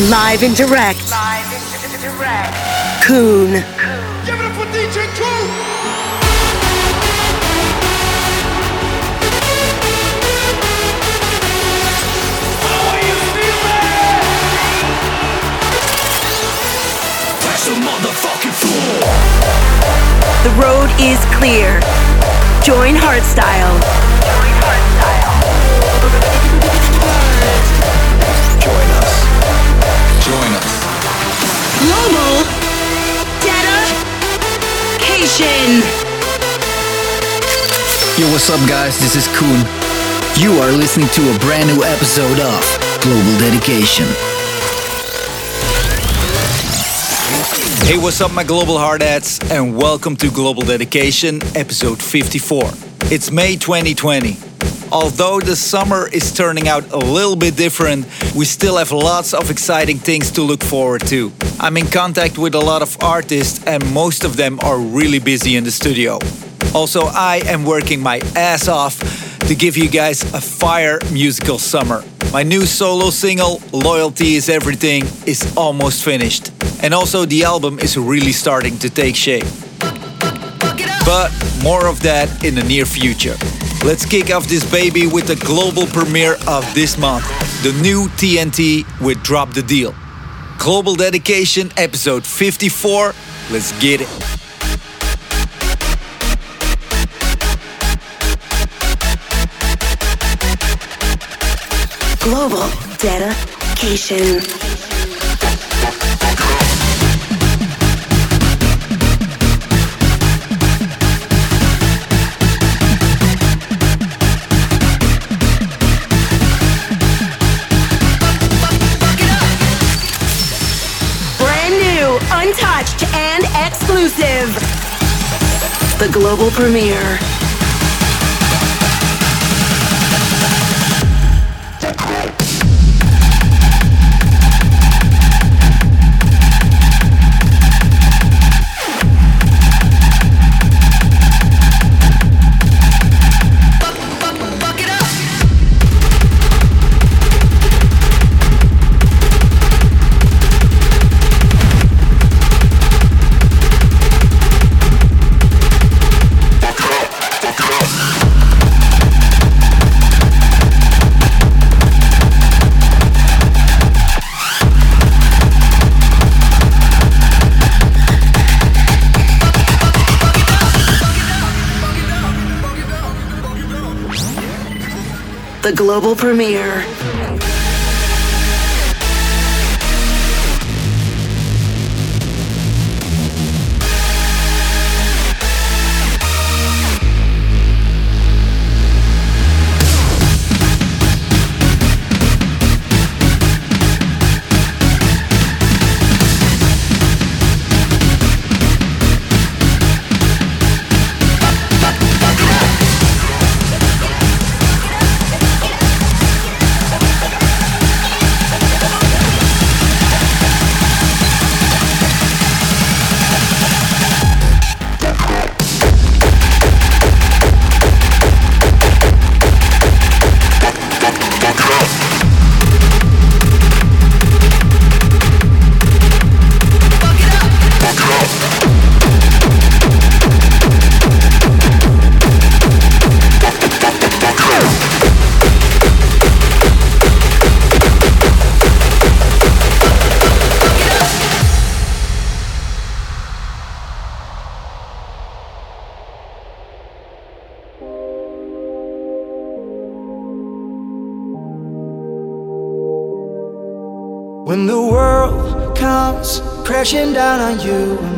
Live and direct. Live and direct. Coone. Give it up for DJ Cool. The road is clear. Join Hardstyle. Dedication. Yo, what's up, guys? This is Koen. You are listening to a brand new episode of Global Dedication. Hey, what's up, my global hardheads, and welcome to Global Dedication, episode 54. It's May 2020. Although the summer is turning out a little bit different, we still have lots of exciting things to look forward to. I'm in contact with a lot of artists, and most of them are really busy in the studio. Also, I am working my ass off to give you guys a fire musical summer. My new solo single, Loyalty is Everything, is almost finished. And also, the album is really starting to take shape. But more of that in the near future. Let's kick off this baby with the global premiere of this month the new TNT with Drop the Deal. Global Dedication, episode 54. Let's get it. Global dedication. The global premiere. Global premiere. Crashing down on you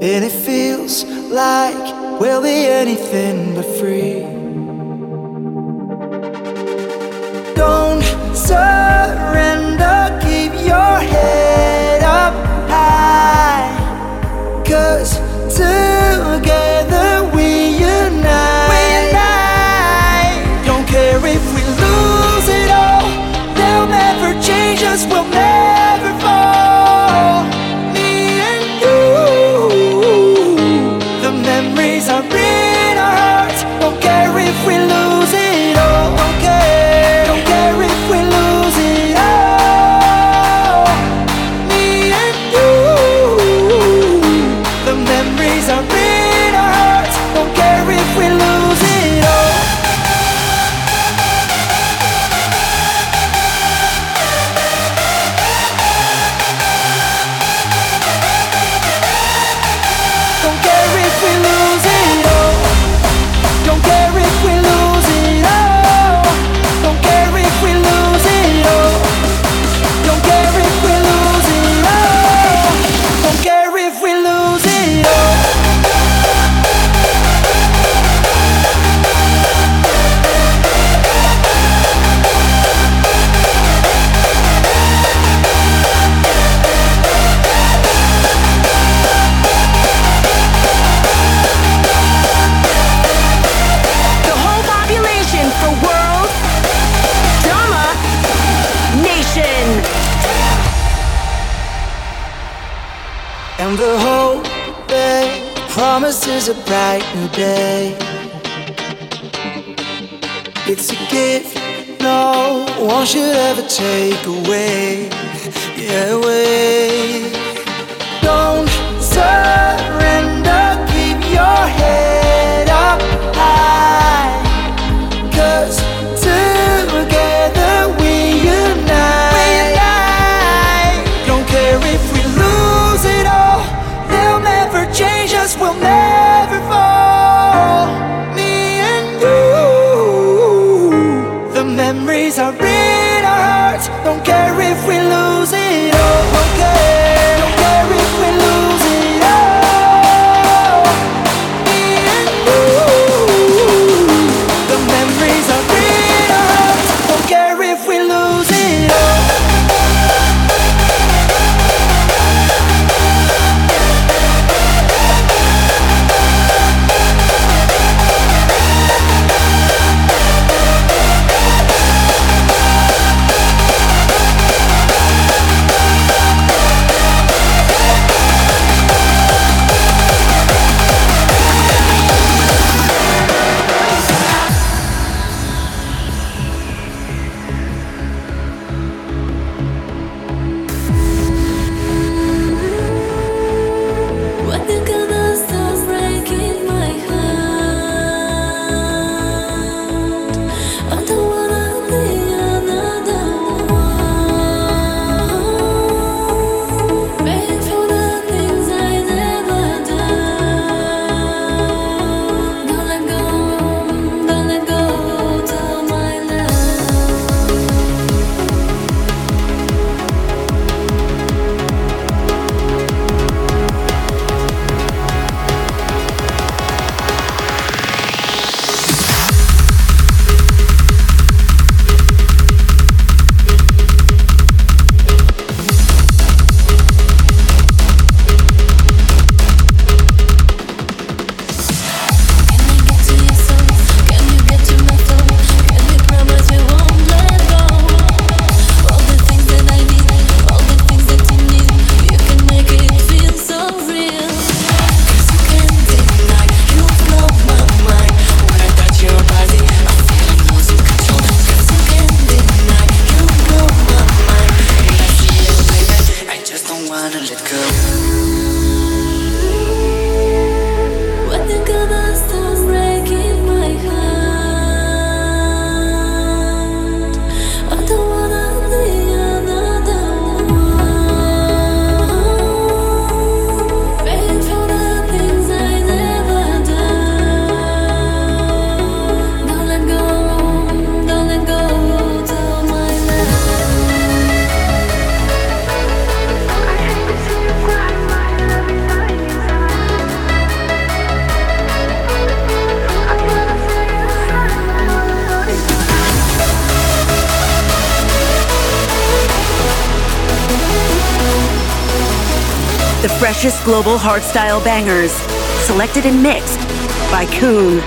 and it feels like we'll be anything but free. Don't surrender, keep your head up high, cause promises a bright new day. It's a gift no one should ever take away. Yeah, away. global hardstyle bangers, selected and mixed by Coone.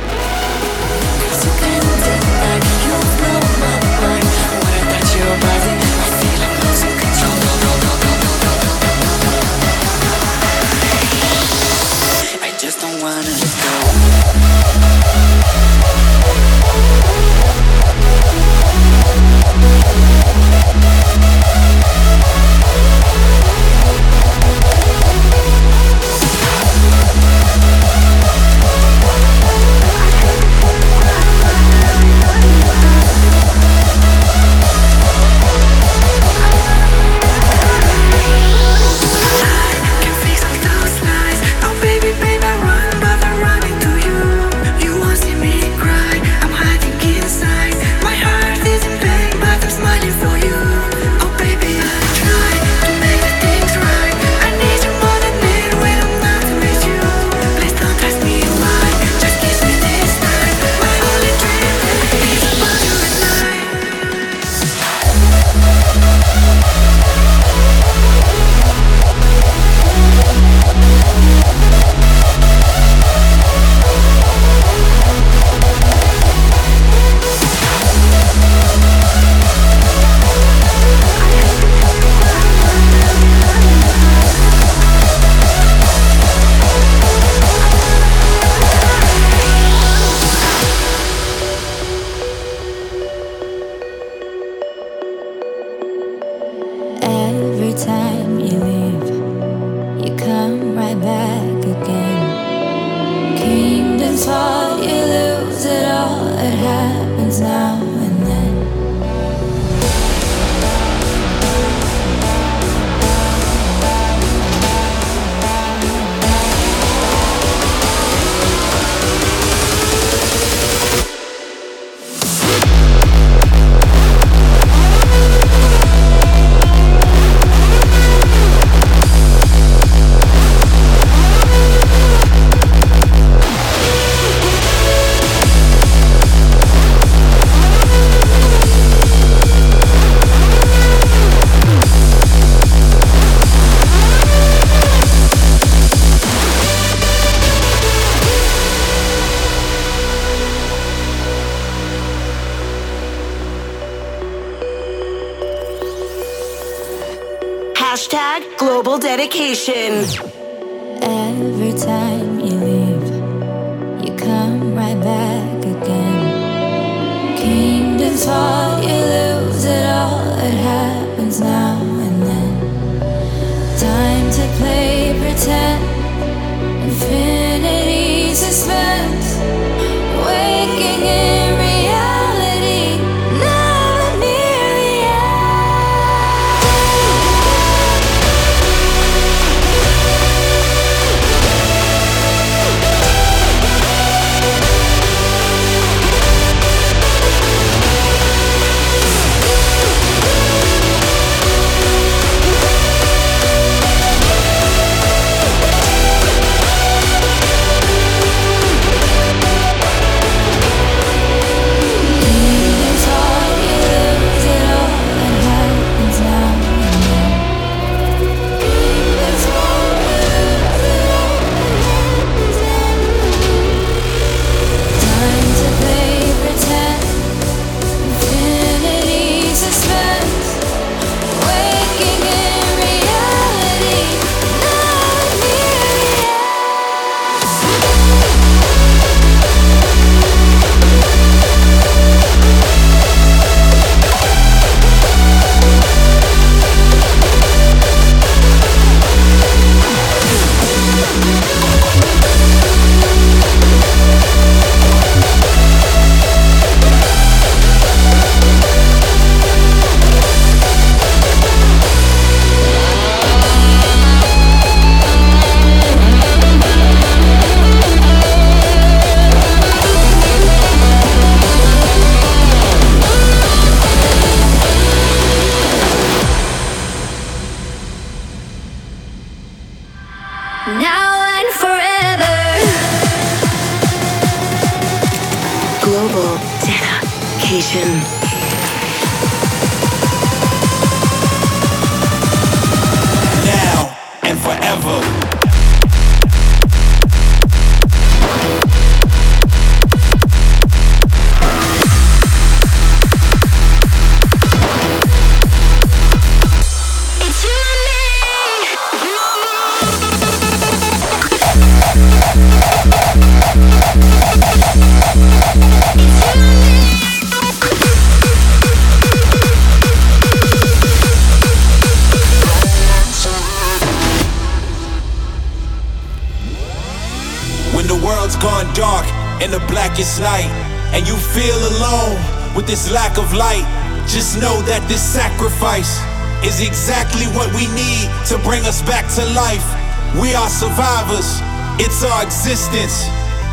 Our existence.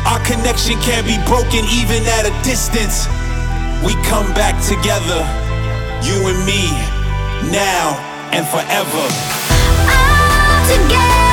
Our connection can't be broken even at a distance. We come back together, you and me, now and forever. All together.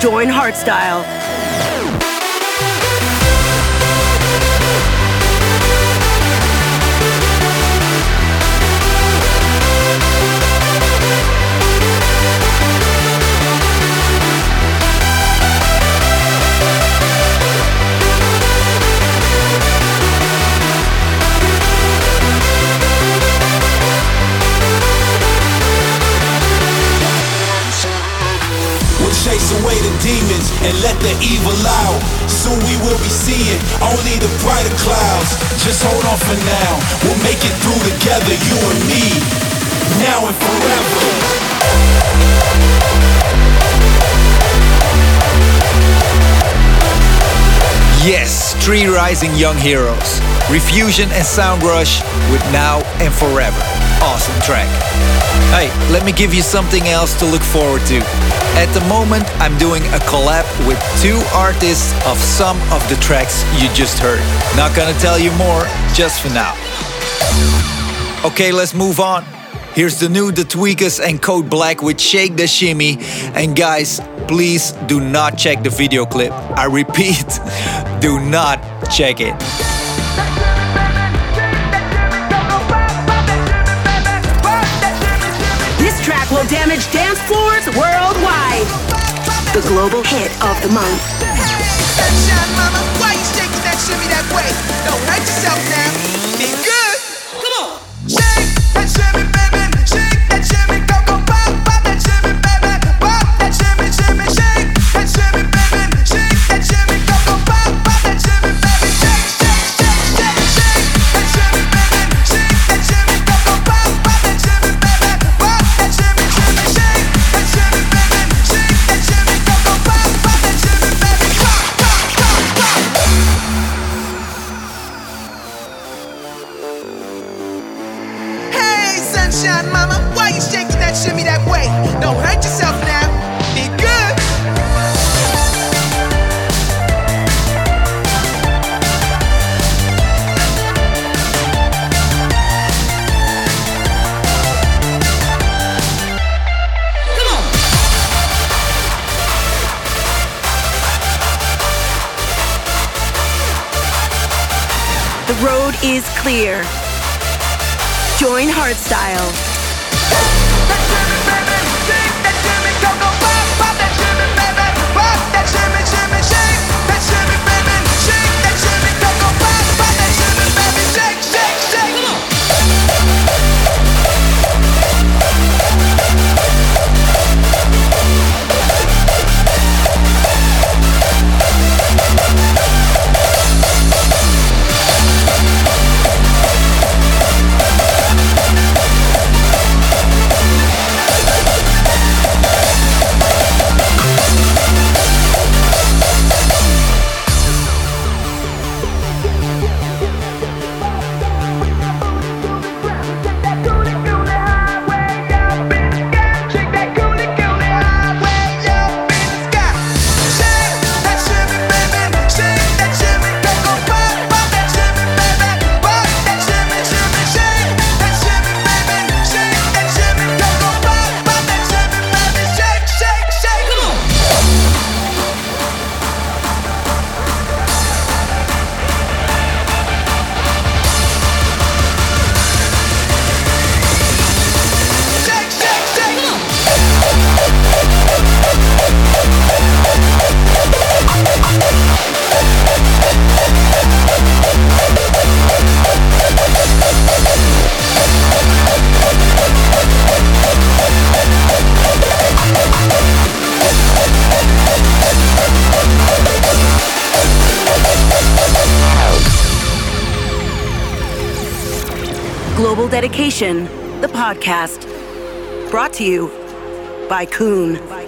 Join Hardstyle. Chase away the demons and let the evil out. Soon we will be seeing only the brighter clouds. Just hold on for now. We'll make it through together, you and me. Now and forever. Yes, three rising young heroes. Refuzion and Sound Rush with Now and Forever. Awesome track. Hey, let me give you something else to look forward to. At the moment, I'm doing a collab with two artists of some of the tracks you just heard. Not gonna tell you more just for now. Okay, let's move on. Here's the new Da Tweekaz and Code Black with Shake the Shimmy. And guys, please do not check the video clip. I repeat, do not check it. Will damage dance floors worldwide. The global hit of the month. Sunshine mama, why you shaking that shimmy that way? Don't hurt yourself now. Be good. Dedication, the podcast. Brought to you by Coone.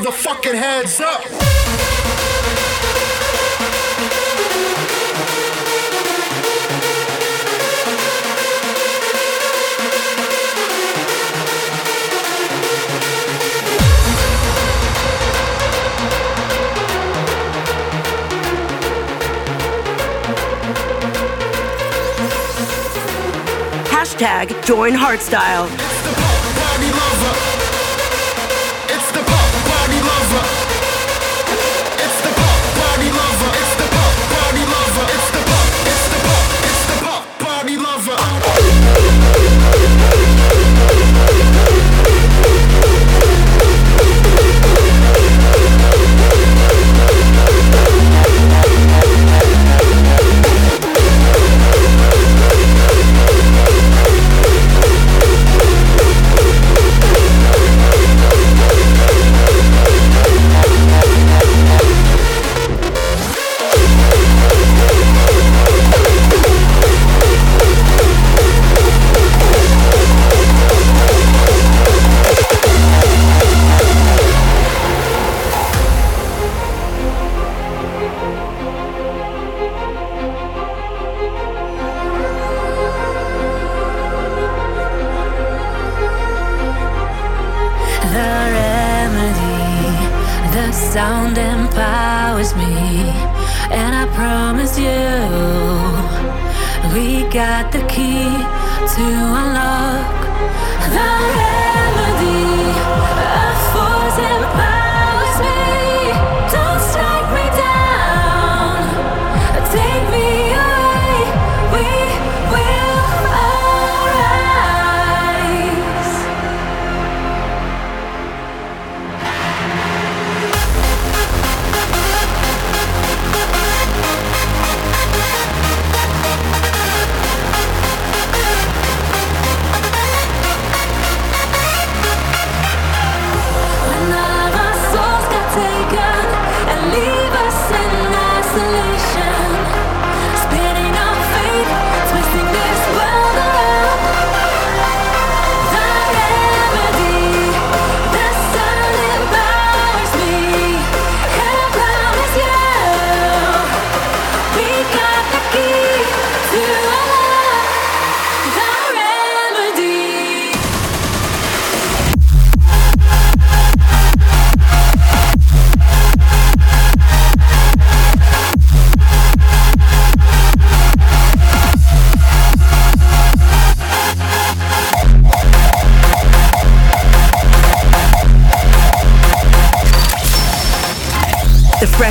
Throw your motherfucking hands up. Hashtag join Hardstyle.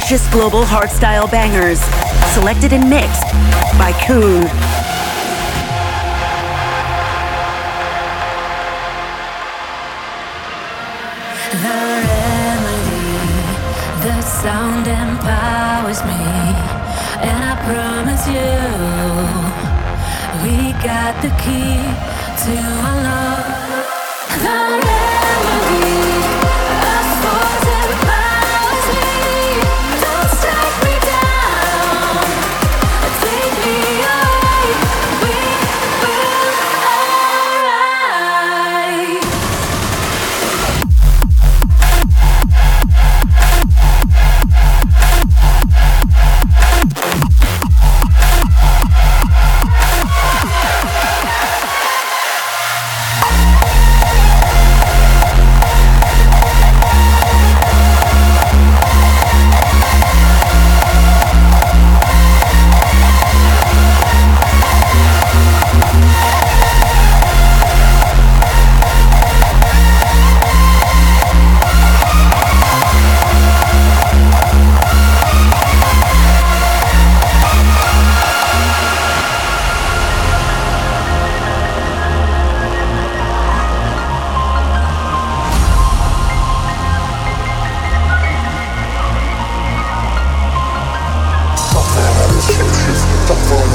freshest global hardstyle bangers, selected and mixed by Coone. Global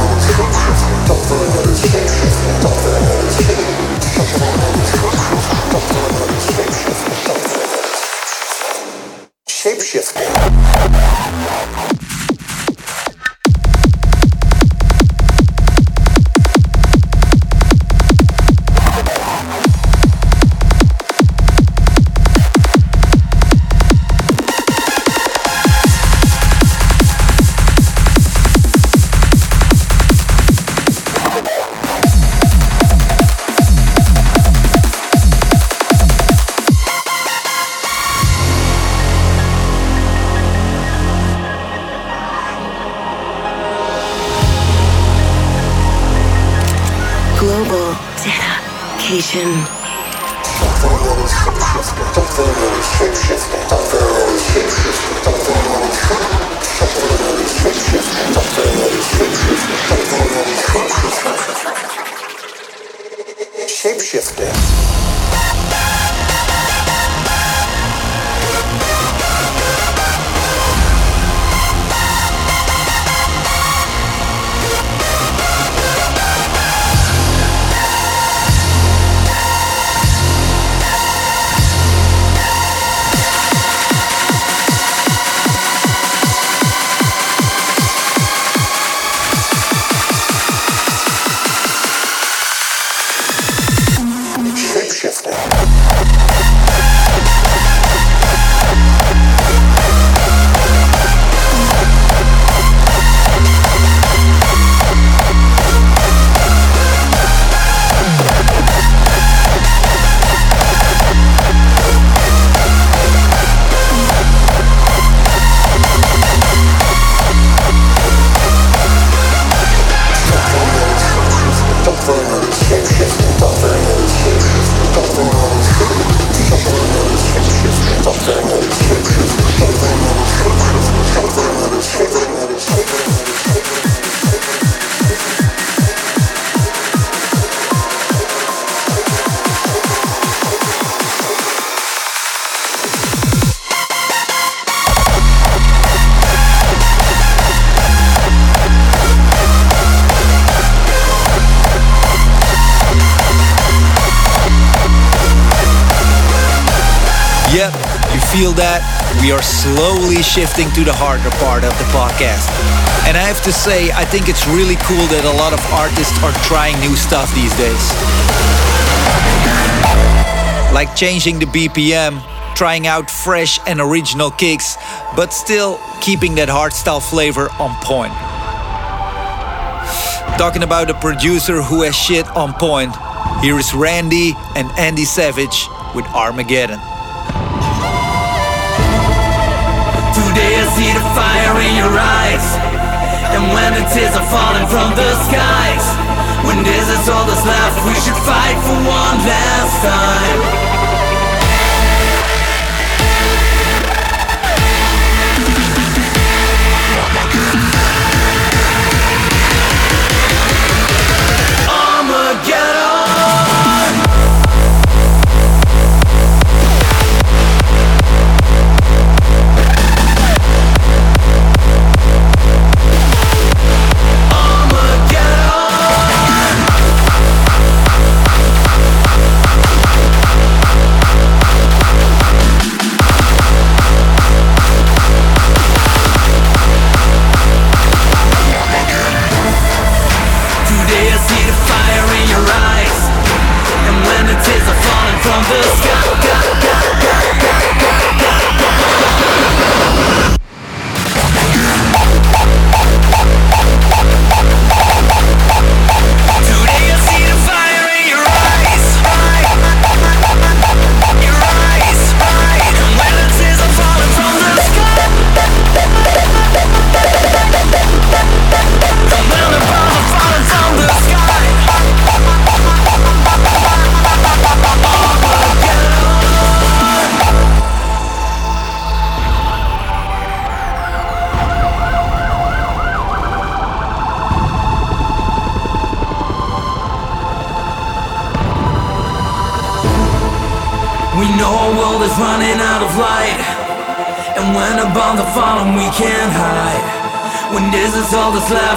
slowly shifting to the harder part of the podcast. And I have to say, I think it's really cool that a lot of artists are trying new stuff these days. Like changing the BPM, trying out fresh and original kicks, but still keeping that hardstyle flavor on point. Talking about a producer who has shit on point, here is Randy and Andy Savage with Armageddon. See the fire in your eyes. And when the tears are falling from the skies When this is all that's left We should fight for one last time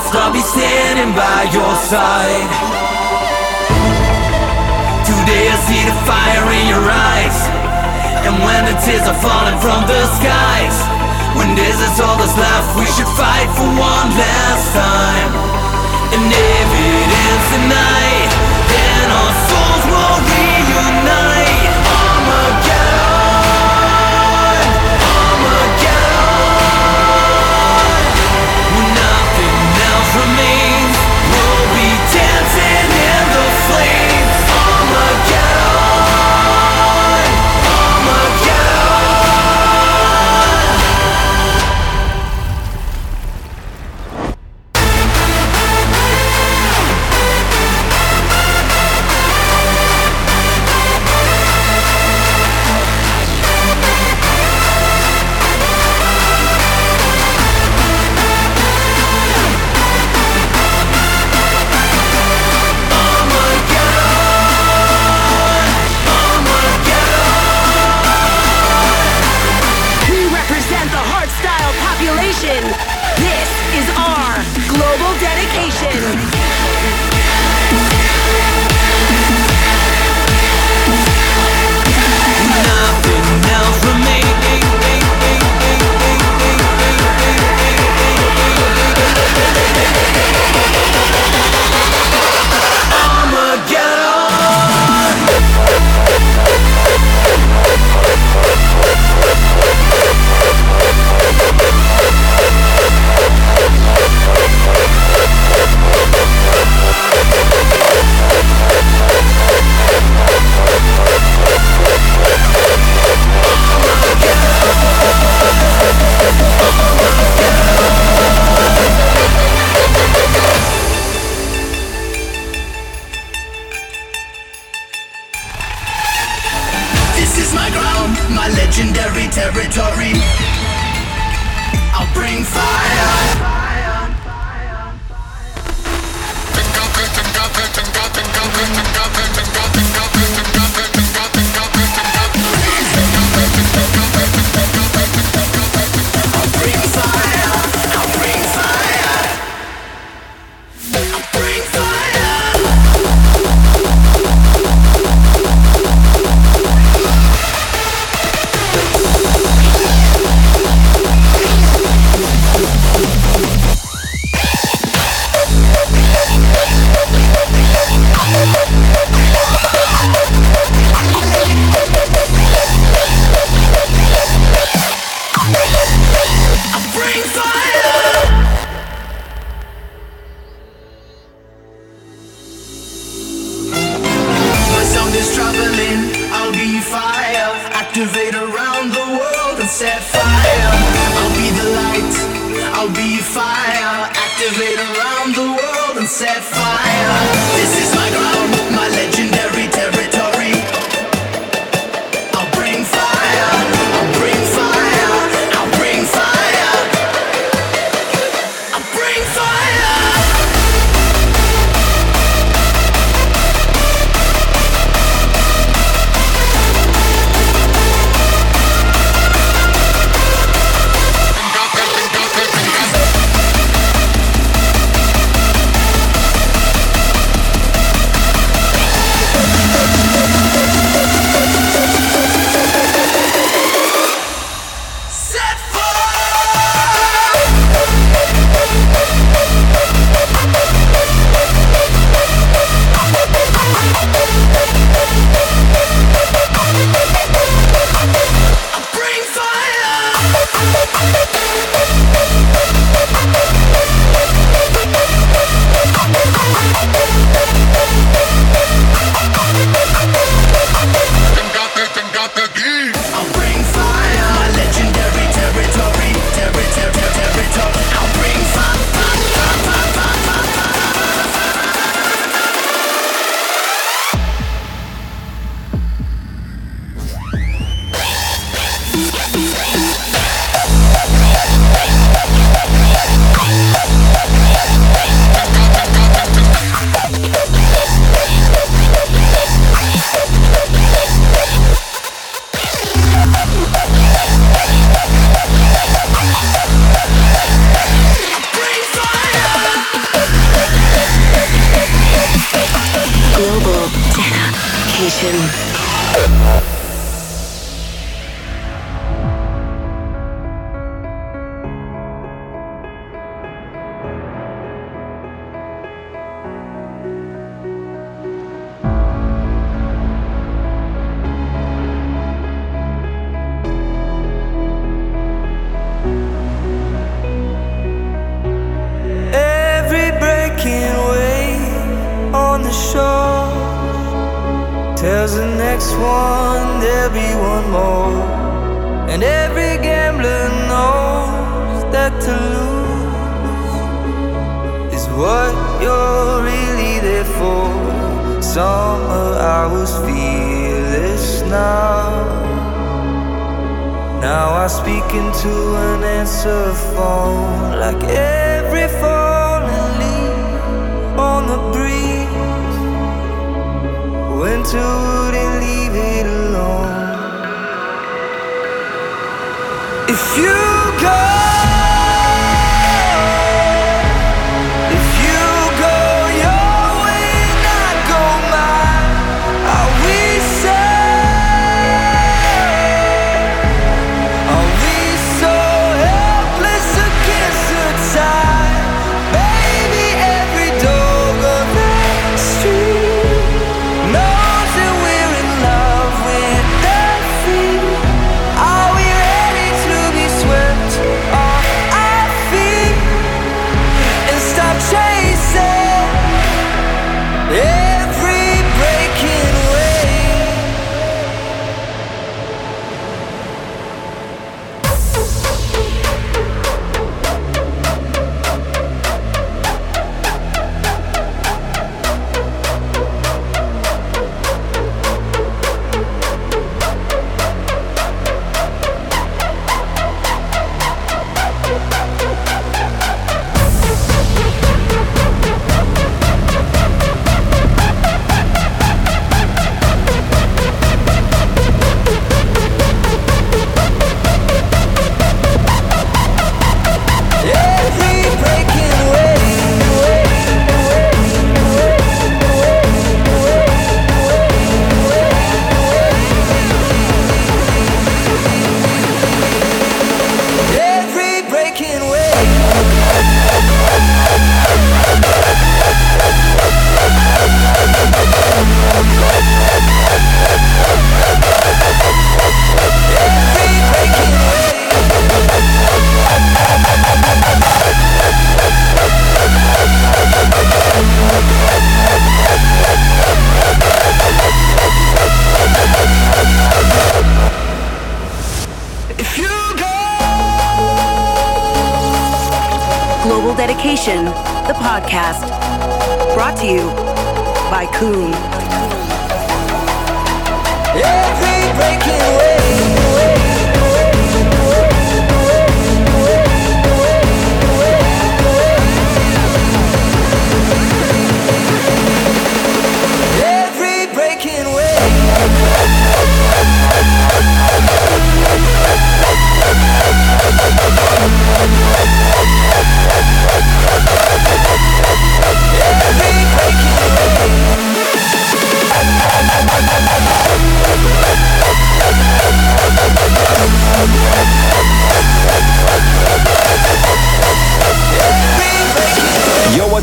lost, I'll be standing by your side. Today I see the fire in your eyes. And when the tears are falling from the skies, when this is all that's left, we should fight for one last time. And if it ends tonight, then our souls will reunite.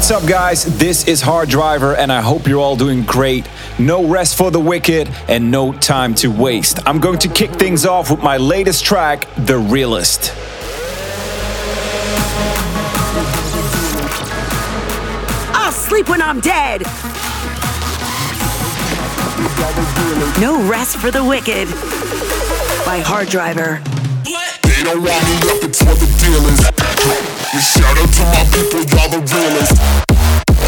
What's up, guys? This is Hard Driver, and I hope you're all doing great. No rest for the wicked, and no time to waste. I'm going to kick things off with my latest track, The Realest. I'll sleep when I'm dead. No rest for the wicked. By Hard Driver. They don't want me up, it's for the dealers. And shout out to my people, y'all the realest.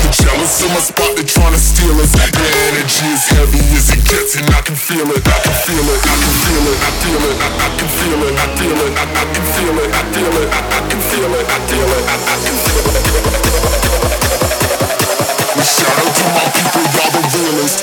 Jealous in my spot, they tryna steal us. The energy is heavy as it gets, and I can feel it. I can feel it. I can feel it. I feel it. I, can feel it. I feel it. I, can feel it. I feel it. I, can feel it. I feel it. I, can feel it. Shout out to my people, y'all the realest.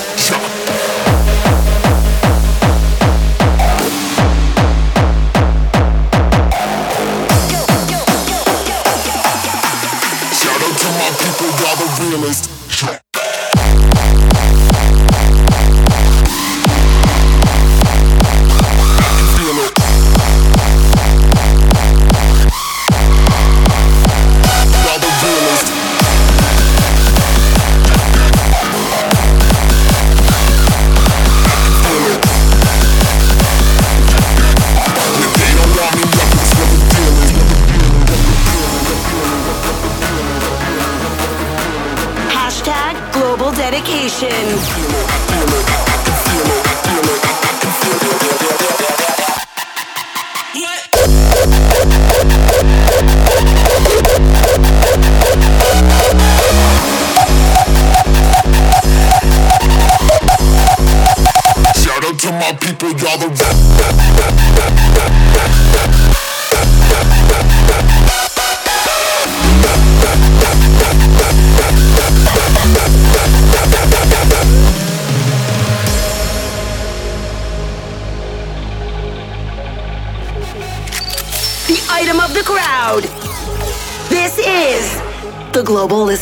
emotions.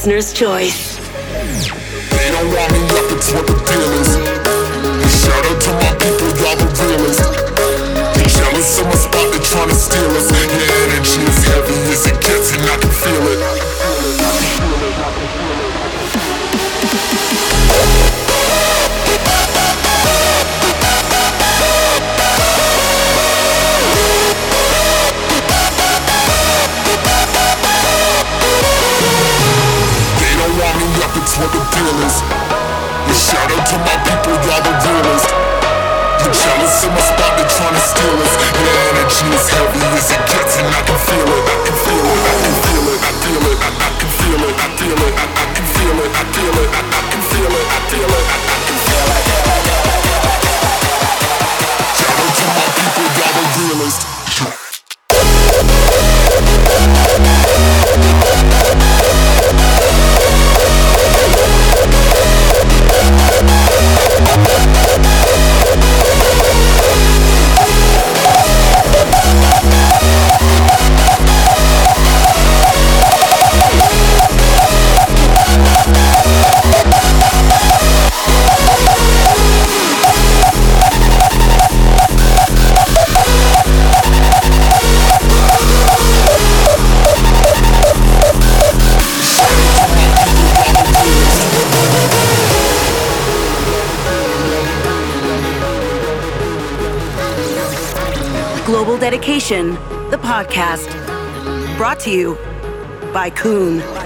listener's choice. killers. Your energy is heavy as it gets, and I can feel it. I can feel it. I can feel it. I feel it. I can feel it. I feel it. I can feel it. I feel it. Nation, the podcast. Brought to you by Coone.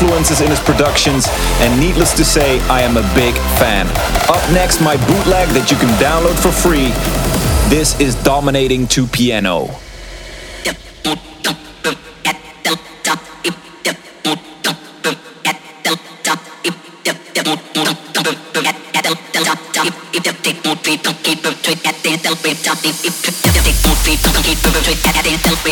influences in his productions, and needless to say, I am a big fan. Up next, my bootleg that you can download for free. This is Dominating to Piano. Don't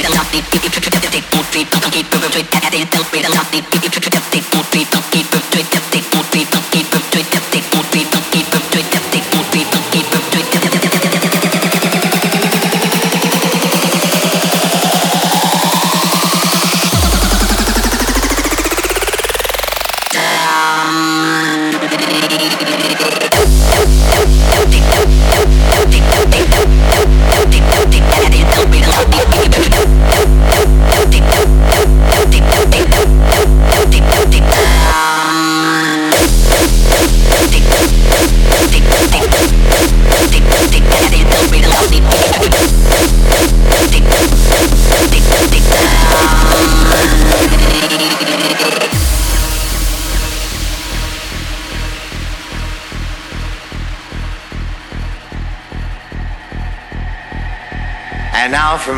keep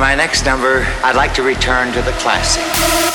my next number, I'd like to return to the classic.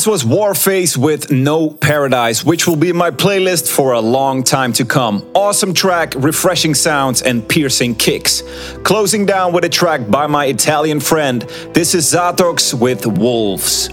This was Warface with No Paradise, which will be in my playlist for a long time to come. Awesome track, refreshing sounds, and piercing kicks. Closing down with a track by my Italian friend. This is Zatox with Wolves.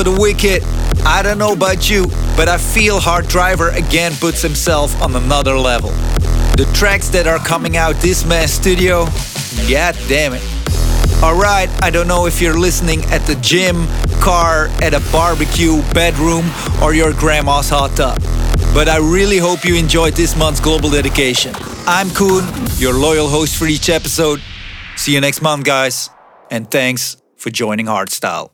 For the wicked. I don't know about you, but I feel Hard Driver again puts himself on another level. The tracks that are coming out this man's studio, god damn it. Alright, I don't know if you're listening at the gym, car, at a barbecue, bedroom, or your grandma's hot tub. But I really hope you enjoyed this month's global dedication. I'm Coone, your loyal host for each episode. See you next month, guys, and thanks for joining Hardstyle.